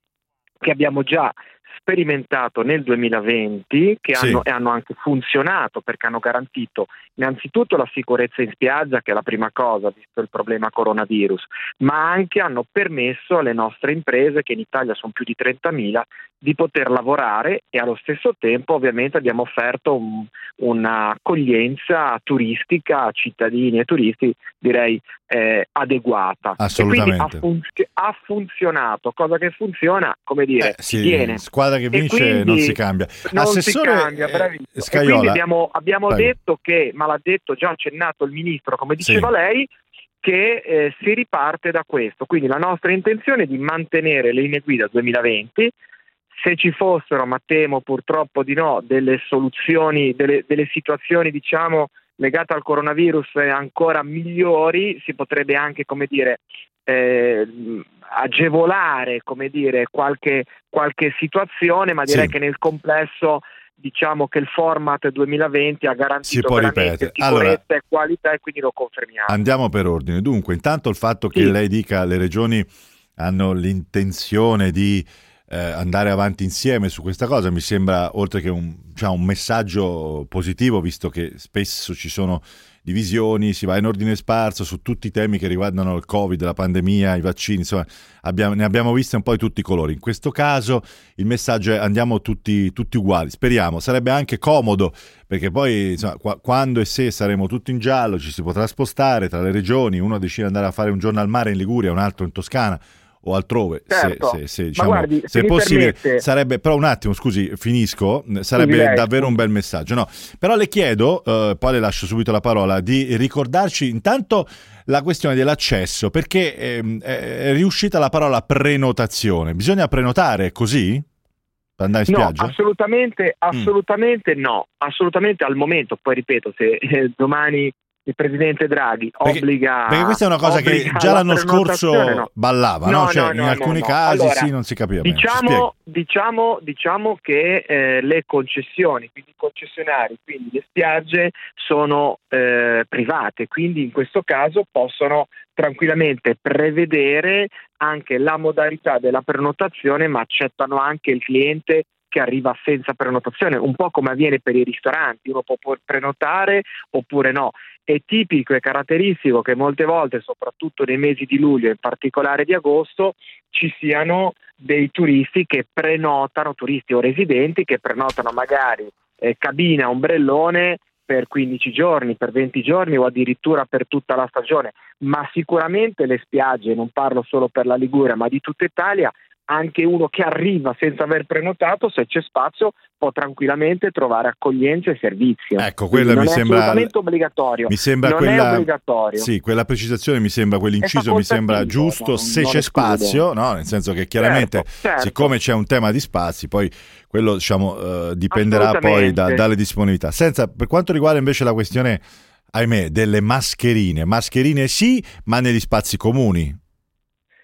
che abbiamo già sperimentato nel 2020 che sì. hanno, hanno, anche funzionato perché hanno garantito innanzitutto la sicurezza in spiaggia che è la prima cosa visto il problema coronavirus ma anche hanno permesso alle nostre imprese che in Italia sono più di 30.000 di poter lavorare e allo stesso tempo ovviamente abbiamo offerto un, un'accoglienza turistica a cittadini e turisti direi eh, adeguata. Assolutamente. Ha, funzio- ha, funzionato, cosa che funziona, come dire, eh, sì, viene. Squadra che vince non si cambia. Non Assessore, si cambia. Eh, quindi abbiamo, abbiamo detto che, ma l'ha detto già accennato il ministro, come diceva sì. lei, che eh, si riparte da questo. Quindi la nostra intenzione è di mantenere le linee guida 2020 se ci fossero, ma temo purtroppo di no, delle soluzioni, delle, delle situazioni diciamo legate al coronavirus ancora migliori, si potrebbe anche, come dire, eh, agevolare come dire, qualche, qualche situazione, ma direi sì. che nel complesso diciamo che il format 2020 ha garantito veramente sicurezza allora, e qualità e quindi lo confermiamo. Andiamo per ordine. Dunque, intanto il fatto che sì. lei dica le regioni hanno l'intenzione di eh, andare avanti insieme su questa cosa mi sembra, oltre che un, cioè, un messaggio positivo, visto che spesso ci sono divisioni, si va in ordine sparso su tutti i temi che riguardano il Covid, la pandemia, i vaccini, insomma, abbiamo, ne abbiamo viste un po' di tutti i colori. In questo caso il messaggio è andiamo tutti, tutti uguali, speriamo. Sarebbe anche comodo perché poi insomma, qua, quando e se saremo tutti in giallo ci si potrà spostare tra le regioni, uno decide di andare a fare un giorno al mare in Liguria, un altro in Toscana o altrove, certo. se, se, se, diciamo, guardi, se, possibile, permette... sarebbe, però un attimo, scusi, finisco, sarebbe sì, davvero un bel messaggio. No, però le chiedo, eh, poi le lascio subito la parola, di ricordarci intanto la questione dell'accesso, perché eh, è riuscita la parola prenotazione, bisogna prenotare, così? Per andare in spiaggia? No, assolutamente, assolutamente mm. no, assolutamente al momento, poi ripeto, se eh, domani il presidente Draghi perché, obbliga. Perché questa è una cosa che già l'anno scorso no. ballava, no? no? Cioè, no in alcuni casi allora, sì, non si capiva diciamo, diciamo, diciamo, che eh, le concessioni, quindi i concessionari, quindi le spiagge sono eh, private, quindi in questo caso possono tranquillamente prevedere anche la modalità della prenotazione, ma accettano anche il cliente che arriva senza prenotazione, un po' come avviene per i ristoranti, uno può prenotare oppure no. È tipico e caratteristico che molte volte, soprattutto nei mesi di luglio in particolare di agosto, ci siano dei turisti che prenotano, turisti o residenti che prenotano magari eh, cabina, ombrellone per 15 giorni, per 20 giorni o addirittura per tutta la stagione, ma sicuramente le spiagge, non parlo solo per la Liguria, ma di tutta Italia, anche uno che arriva senza aver prenotato, se c'è spazio, può tranquillamente trovare accoglienza e servizio. Ecco, quella mi sembra assolutamente obbligatorio. Mi sembra non quella, è obbligatorio. Sì, quella precisazione mi sembra quell'inciso mi sembra giusto non, se c'è spazio, no? Nel senso che chiaramente certo, certo. siccome c'è un tema di spazi, poi quello diciamo eh, dipenderà poi da, dalle disponibilità. Senza per quanto riguarda invece la questione ahimè delle mascherine, mascherine sì, ma negli spazi comuni.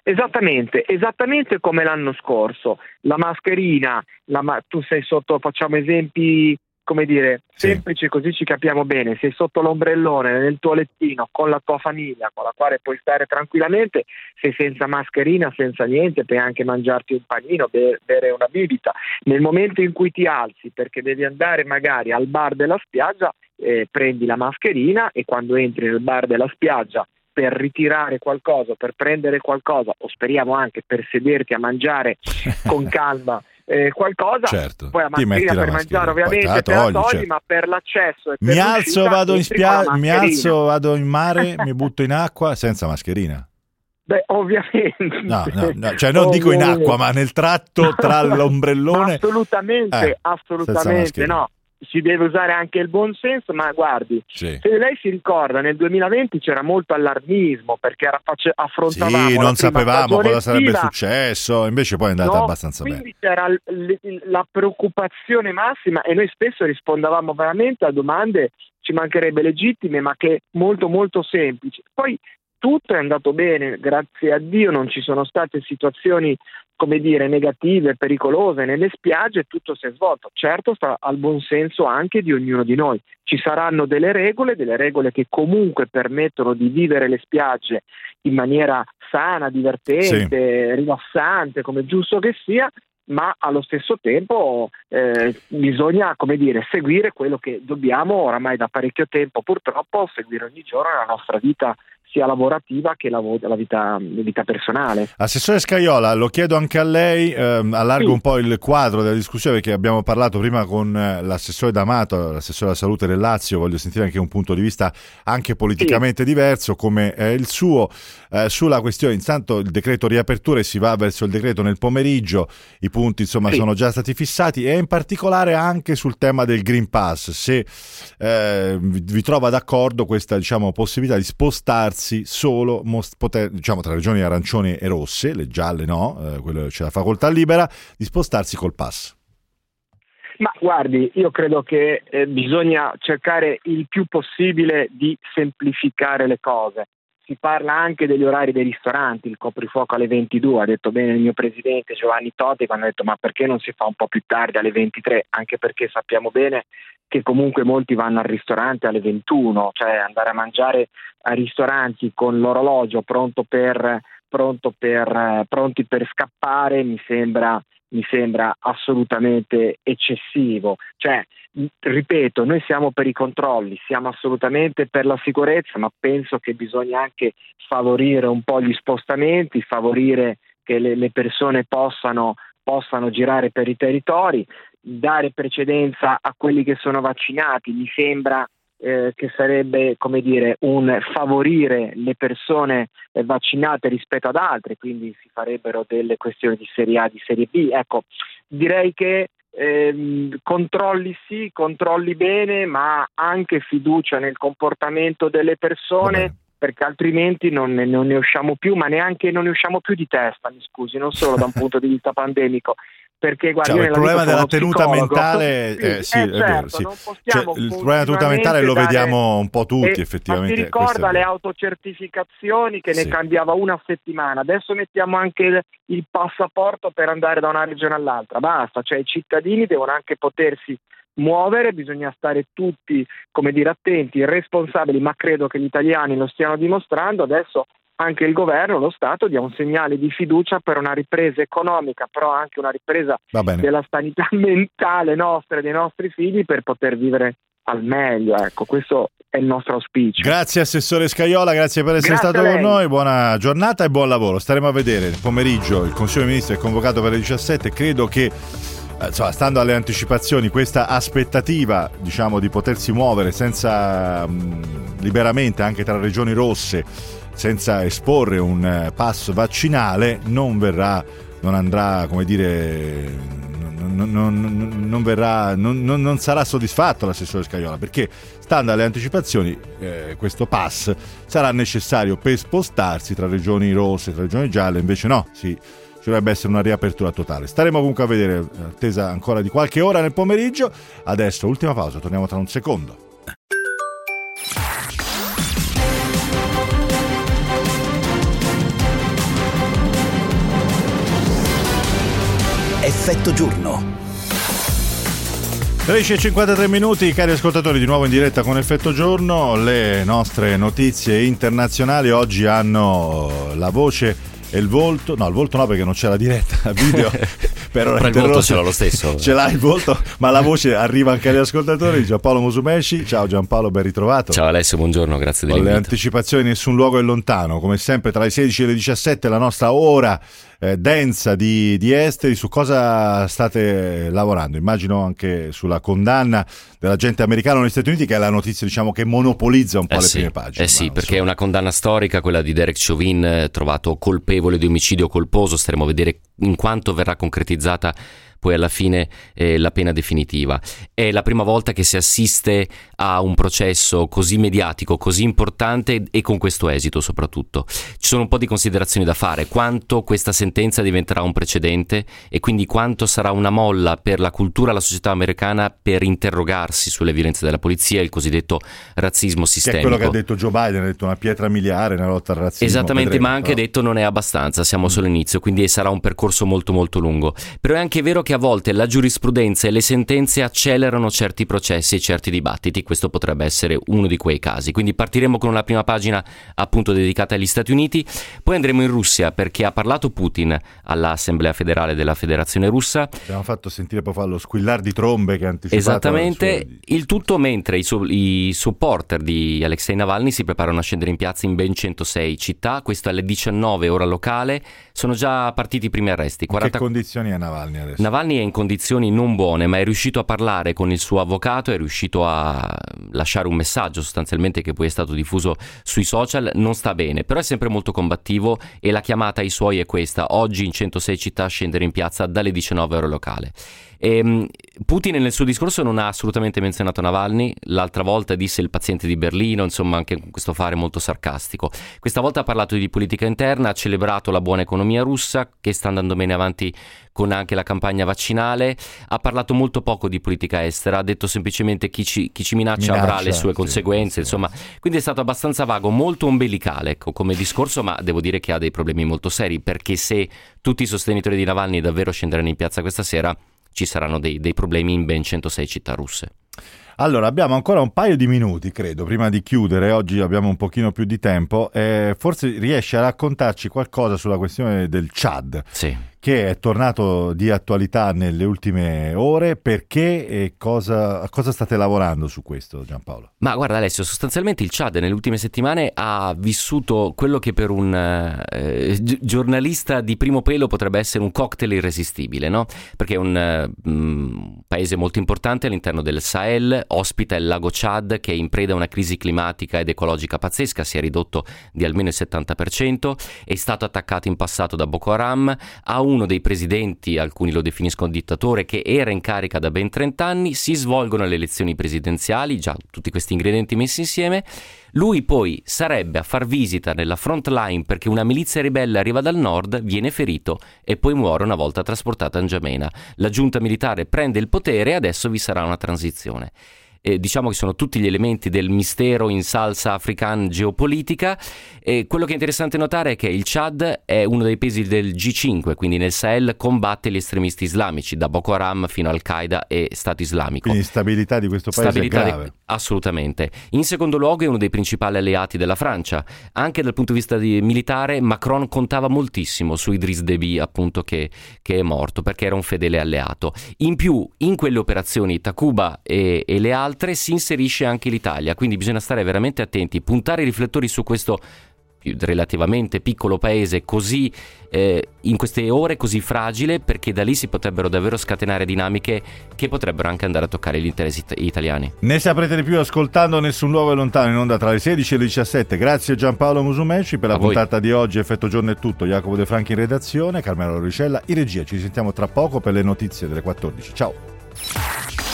Esattamente, esattamente come l'anno scorso. La mascherina, la ma- tu sei sotto, facciamo esempi, come dire, Sì. semplici così ci capiamo bene, sei sotto l'ombrellone nel tuo lettino con la tua famiglia con la quale puoi stare tranquillamente, sei senza mascherina, senza niente, puoi anche mangiarti un panino, be- bere una bibita. Nel momento in cui ti alzi perché devi andare magari al bar della spiaggia, eh, prendi la mascherina e quando entri nel bar della spiaggia per ritirare qualcosa, per prendere qualcosa, o speriamo anche per sederti a mangiare con calma eh, qualcosa, Certo, poi la mascherina la per mascherina, mangiare ovviamente te la la togli, certo. ma per l'accesso e per Mi alzo, vado in la spiaggia, mi alzo, vado in mare, mi butto in acqua senza mascherina. Beh, ovviamente. No, no, no, cioè non dico in acqua, ma nel tratto tra l'ombrellone. Assolutamente, Eh, assolutamente no. Si deve usare anche il buon senso, ma guardi, Sì. se lei si ricorda, nel 2020 c'era molto allarmismo perché era face- affrontavamo Sì, non sapevamo cosa sarebbe successo, invece poi è andata No, abbastanza bene. quindi c'era la preoccupazione massima e noi spesso rispondavamo veramente a domande, ci mancherebbe legittime, ma che molto molto semplici. Poi tutto è andato bene, grazie a Dio non ci sono state situazioni, come dire, negative, pericolose nelle spiagge, tutto si è svolto. Certo sta al buon senso anche di ognuno di noi. Ci saranno delle regole, delle regole che comunque permettono di vivere le spiagge in maniera sana, divertente, rilassante, come giusto che sia, ma allo stesso tempo eh, bisogna, come dire, seguire quello che dobbiamo oramai da parecchio tempo purtroppo seguire ogni giorno nella nostra vita sia lavorativa che la, la vita, la vita personale. Assessore Scaiola, lo chiedo anche a lei, ehm, allargo Sì. un po' il quadro della discussione perché abbiamo parlato prima con eh, l'assessore D'Amato, l'assessore della salute del Lazio, voglio sentire anche un punto di vista anche politicamente diverso come è il suo, eh, sulla questione, intanto il decreto riaperture si va verso il decreto nel pomeriggio, i punti insomma Sì. sono già stati fissati e in particolare anche sul tema del Green Pass, se eh, vi vi trova d'accordo questa diciamo, possibilità di spostarsi solo mos- poter- diciamo, tra regioni arancioni e rosse, le gialle no, eh, quello c'è la facoltà libera, di spostarsi col pass. Ma guardi, io credo che eh, bisogna cercare il più possibile di semplificare le cose. Si parla anche degli orari dei ristoranti, il coprifuoco alle 22, ha detto bene il mio presidente Giovanni Totti quando ha detto ma perché non si fa un po' più tardi alle 23? Anche perché sappiamo bene che comunque molti vanno al ristorante alle 21, cioè andare a mangiare a ristoranti con l'orologio pronto per, pronto per, pronti per scappare mi sembra mi sembra assolutamente eccessivo. Cioè, ripeto, noi siamo per i controlli, siamo assolutamente per la sicurezza, ma penso che bisogna anche favorire un po' gli spostamenti, favorire che le, le persone possano, possano girare per i territori, dare precedenza a quelli che sono vaccinati. Mi sembra eh, che sarebbe come dire un favorire le persone eh, vaccinate rispetto ad altre, quindi si farebbero delle questioni di serie A, di serie B. Ecco, direi che ehm, controlli sì, controlli bene, ma anche fiducia nel comportamento delle persone. Perché altrimenti non ne, non ne usciamo più, ma neanche non ne usciamo più di testa, mi scusi, non solo da un punto di vista pandemico. Perché guarda, Cioè, io il problema della tenuta psicologo. mentale, Sì, eh, sì, eh, è vero, certo, sì. Cioè, il problema della tenuta mentale lo vediamo un po' tutti, e- effettivamente. Si ricorda le autocertificazioni che ne cambiava una a settimana, adesso mettiamo anche il, il passaporto per andare da una regione all'altra, basta, cioè i cittadini devono anche potersi muovere, bisogna stare tutti, come dire, attenti responsabili, ma credo che gli italiani lo stiano dimostrando, adesso anche il governo, lo Stato dia un segnale di fiducia per una ripresa economica, però anche una ripresa della sanità mentale nostra e dei nostri figli per poter vivere al meglio. Ecco, questo è il nostro auspicio. Grazie Assessore Scaiola, grazie per essere Grazie stato con noi, buona giornata e buon lavoro. Staremo a vedere. Il pomeriggio il Consiglio dei Ministri è convocato per le 17, credo che eh, insomma, stando alle anticipazioni, questa aspettativa diciamo, di potersi muovere senza mh, mm, liberamente anche tra regioni rosse, senza esporre un uh, pass vaccinale, non verrà, non andrà, come dire, non, non, non, verrà, non, sarà soddisfatto l'assessore Scaiola perché stando alle anticipazioni eh, questo pass sarà necessario per spostarsi tra regioni rosse e regioni gialle invece no, sì, ci dovrebbe essere una riapertura totale. Staremo comunque a vedere, attesa ancora di qualche ora nel pomeriggio. Adesso, ultima pausa, torniamo tra un secondo. Effetto giorno. 13.53 minuti, cari ascoltatori, di nuovo in diretta con Effetto Giorno. Le nostre notizie internazionali oggi hanno la voce e il volto, no il volto no perché non c'è la diretta video. Però il volto ce l'ho lo stesso. Ce l'ha il volto ma la voce arriva anche agli ascoltatori. Giampaolo Musumesci ciao Giampaolo ben ritrovato. Ciao Alessio buongiorno grazie dell'invito le anticipazioni nessun luogo è lontano come sempre tra le 16 e le 17 la nostra ora eh, densa di, di, esteri, su cosa state lavorando? Immagino anche sulla condanna dell'agente americano negli Stati Uniti, che è la notizia diciamo, che monopolizza un po' eh le sì, prime pagine. Eh sì, perché insomma. è una condanna storica, quella di Derek Chauvin, eh, trovato colpevole di omicidio colposo, staremo a vedere in quanto verrà concretizzata poi alla fine eh, la pena definitiva. È la prima volta che si assiste a un processo così mediatico, così importante e con questo esito soprattutto. Ci sono un po' di considerazioni da fare, quanto questa sentenza diventerà un precedente e quindi quanto sarà una molla per la cultura e la società americana per interrogarsi sulle violenze della polizia, il cosiddetto razzismo sistemico. Che è quello che ha detto Joe Biden, ha detto una pietra miliare nella lotta al razzismo. Esattamente, vedremo, ma anche però. detto non è abbastanza, siamo mm. solo all'inizio, quindi sarà un percorso molto molto lungo. Però è anche vero che a volte la giurisprudenza e le sentenze accelerano certi processi e certi dibattiti, questo potrebbe essere uno di quei casi. Quindi partiremo con una prima pagina appunto dedicata agli Stati Uniti, poi andremo in Russia perché ha parlato Putin all'Assemblea federale della Federazione Russa. Abbiamo fatto sentire poi lo squillar di trombe che ha anticipato. Esattamente, sua... il tutto mentre i, su- i supporter di Alexei Navalny si preparano a scendere in piazza in ben 106 città, questo alle 19 ora locale, sono già partiti i primi arresti. 40... che condizioni è Navalny adesso? Navalny è in condizioni non buone, ma è riuscito a parlare con il suo avvocato, è riuscito a lasciare un messaggio sostanzialmente che poi è stato diffuso sui social, non sta bene, però è sempre molto combattivo e la chiamata ai suoi è questa, oggi in 106 città scendere in piazza dalle 19 ore locale. E, ehm, Putin nel suo discorso non ha assolutamente menzionato Navalny, l'altra volta disse il paziente di Berlino, insomma anche con questo fare molto sarcastico. Questa volta ha parlato di politica interna, ha celebrato la buona economia russa che sta andando bene avanti con anche la campagna vaccinale, ha parlato molto poco di politica estera, ha detto semplicemente chi ci, chi ci minaccia, minaccia, avrà le sue conseguenze, sì, insomma, quindi è stato abbastanza vago, molto ombelicale ecco, come discorso, ma devo dire che ha dei problemi molto seri, perché se tutti i sostenitori di Navalny davvero scenderanno in piazza questa sera, ci saranno dei, dei problemi in ben 106 città russe. Allora, abbiamo ancora un paio di minuti, credo, prima di chiudere. Oggi abbiamo un pochino più di tempo. Eh, forse riesce a raccontarci qualcosa sulla questione del Chad. Sì che è tornato di attualità nelle ultime ore. Perché e cosa, cosa state lavorando su questo, Giampaolo? Ma guarda Alessio, sostanzialmente il Chad nelle ultime settimane ha vissuto quello che per un eh, giornalista di primo pelo potrebbe essere un cocktail irresistibile, no? Perché è un eh, paese molto importante all'interno del Sahel, ospita il lago Chad che è in preda a una crisi climatica ed ecologica pazzesca, si è ridotto di almeno il 70%, è stato attaccato in passato da Boko Haram, ha uno dei presidenti, alcuni lo definiscono dittatore, che era in carica da ben 30 anni, si svolgono le elezioni presidenziali, già tutti questi ingredienti messi insieme, lui poi sarebbe a far visita nella front line perché una milizia ribelle arriva dal nord, viene ferito e poi muore una volta trasportato a N'Djamena. La giunta militare prende il potere e adesso vi sarà una transizione eh, diciamo che sono tutti gli elementi del mistero in salsa africana geopolitica. E quello che è interessante notare è che il Chad è uno dei paesi del G5, quindi nel Sahel combatte gli estremisti islamici, da Boko Haram fino al Qaeda e Stato islamico. Quindi stabilità di questo paese stabilità è grave. Di... Assolutamente. In secondo luogo è uno dei principali alleati della Francia. Anche dal punto di vista di militare Macron contava moltissimo su Idriss Deby, appunto, che, che, è morto, perché era un fedele alleato. In più, in quelle operazioni Takuba e, e le altre si inserisce anche l'Italia, quindi bisogna stare veramente attenti, puntare i riflettori su questo relativamente piccolo paese così eh, in queste ore così fragile perché da lì si potrebbero davvero scatenare dinamiche che potrebbero anche andare a toccare gli interessi it- italiani. Ne saprete di più ascoltando Nessun Luogo è lontano in onda tra le 16 e le 17. Grazie Giampaolo Musumeci per la a puntata voi. di oggi. Effetto giorno è tutto. Jacopo De Franchi in redazione, Carmelo Ricella in regia. Ci sentiamo tra poco per le notizie delle 14. Ciao.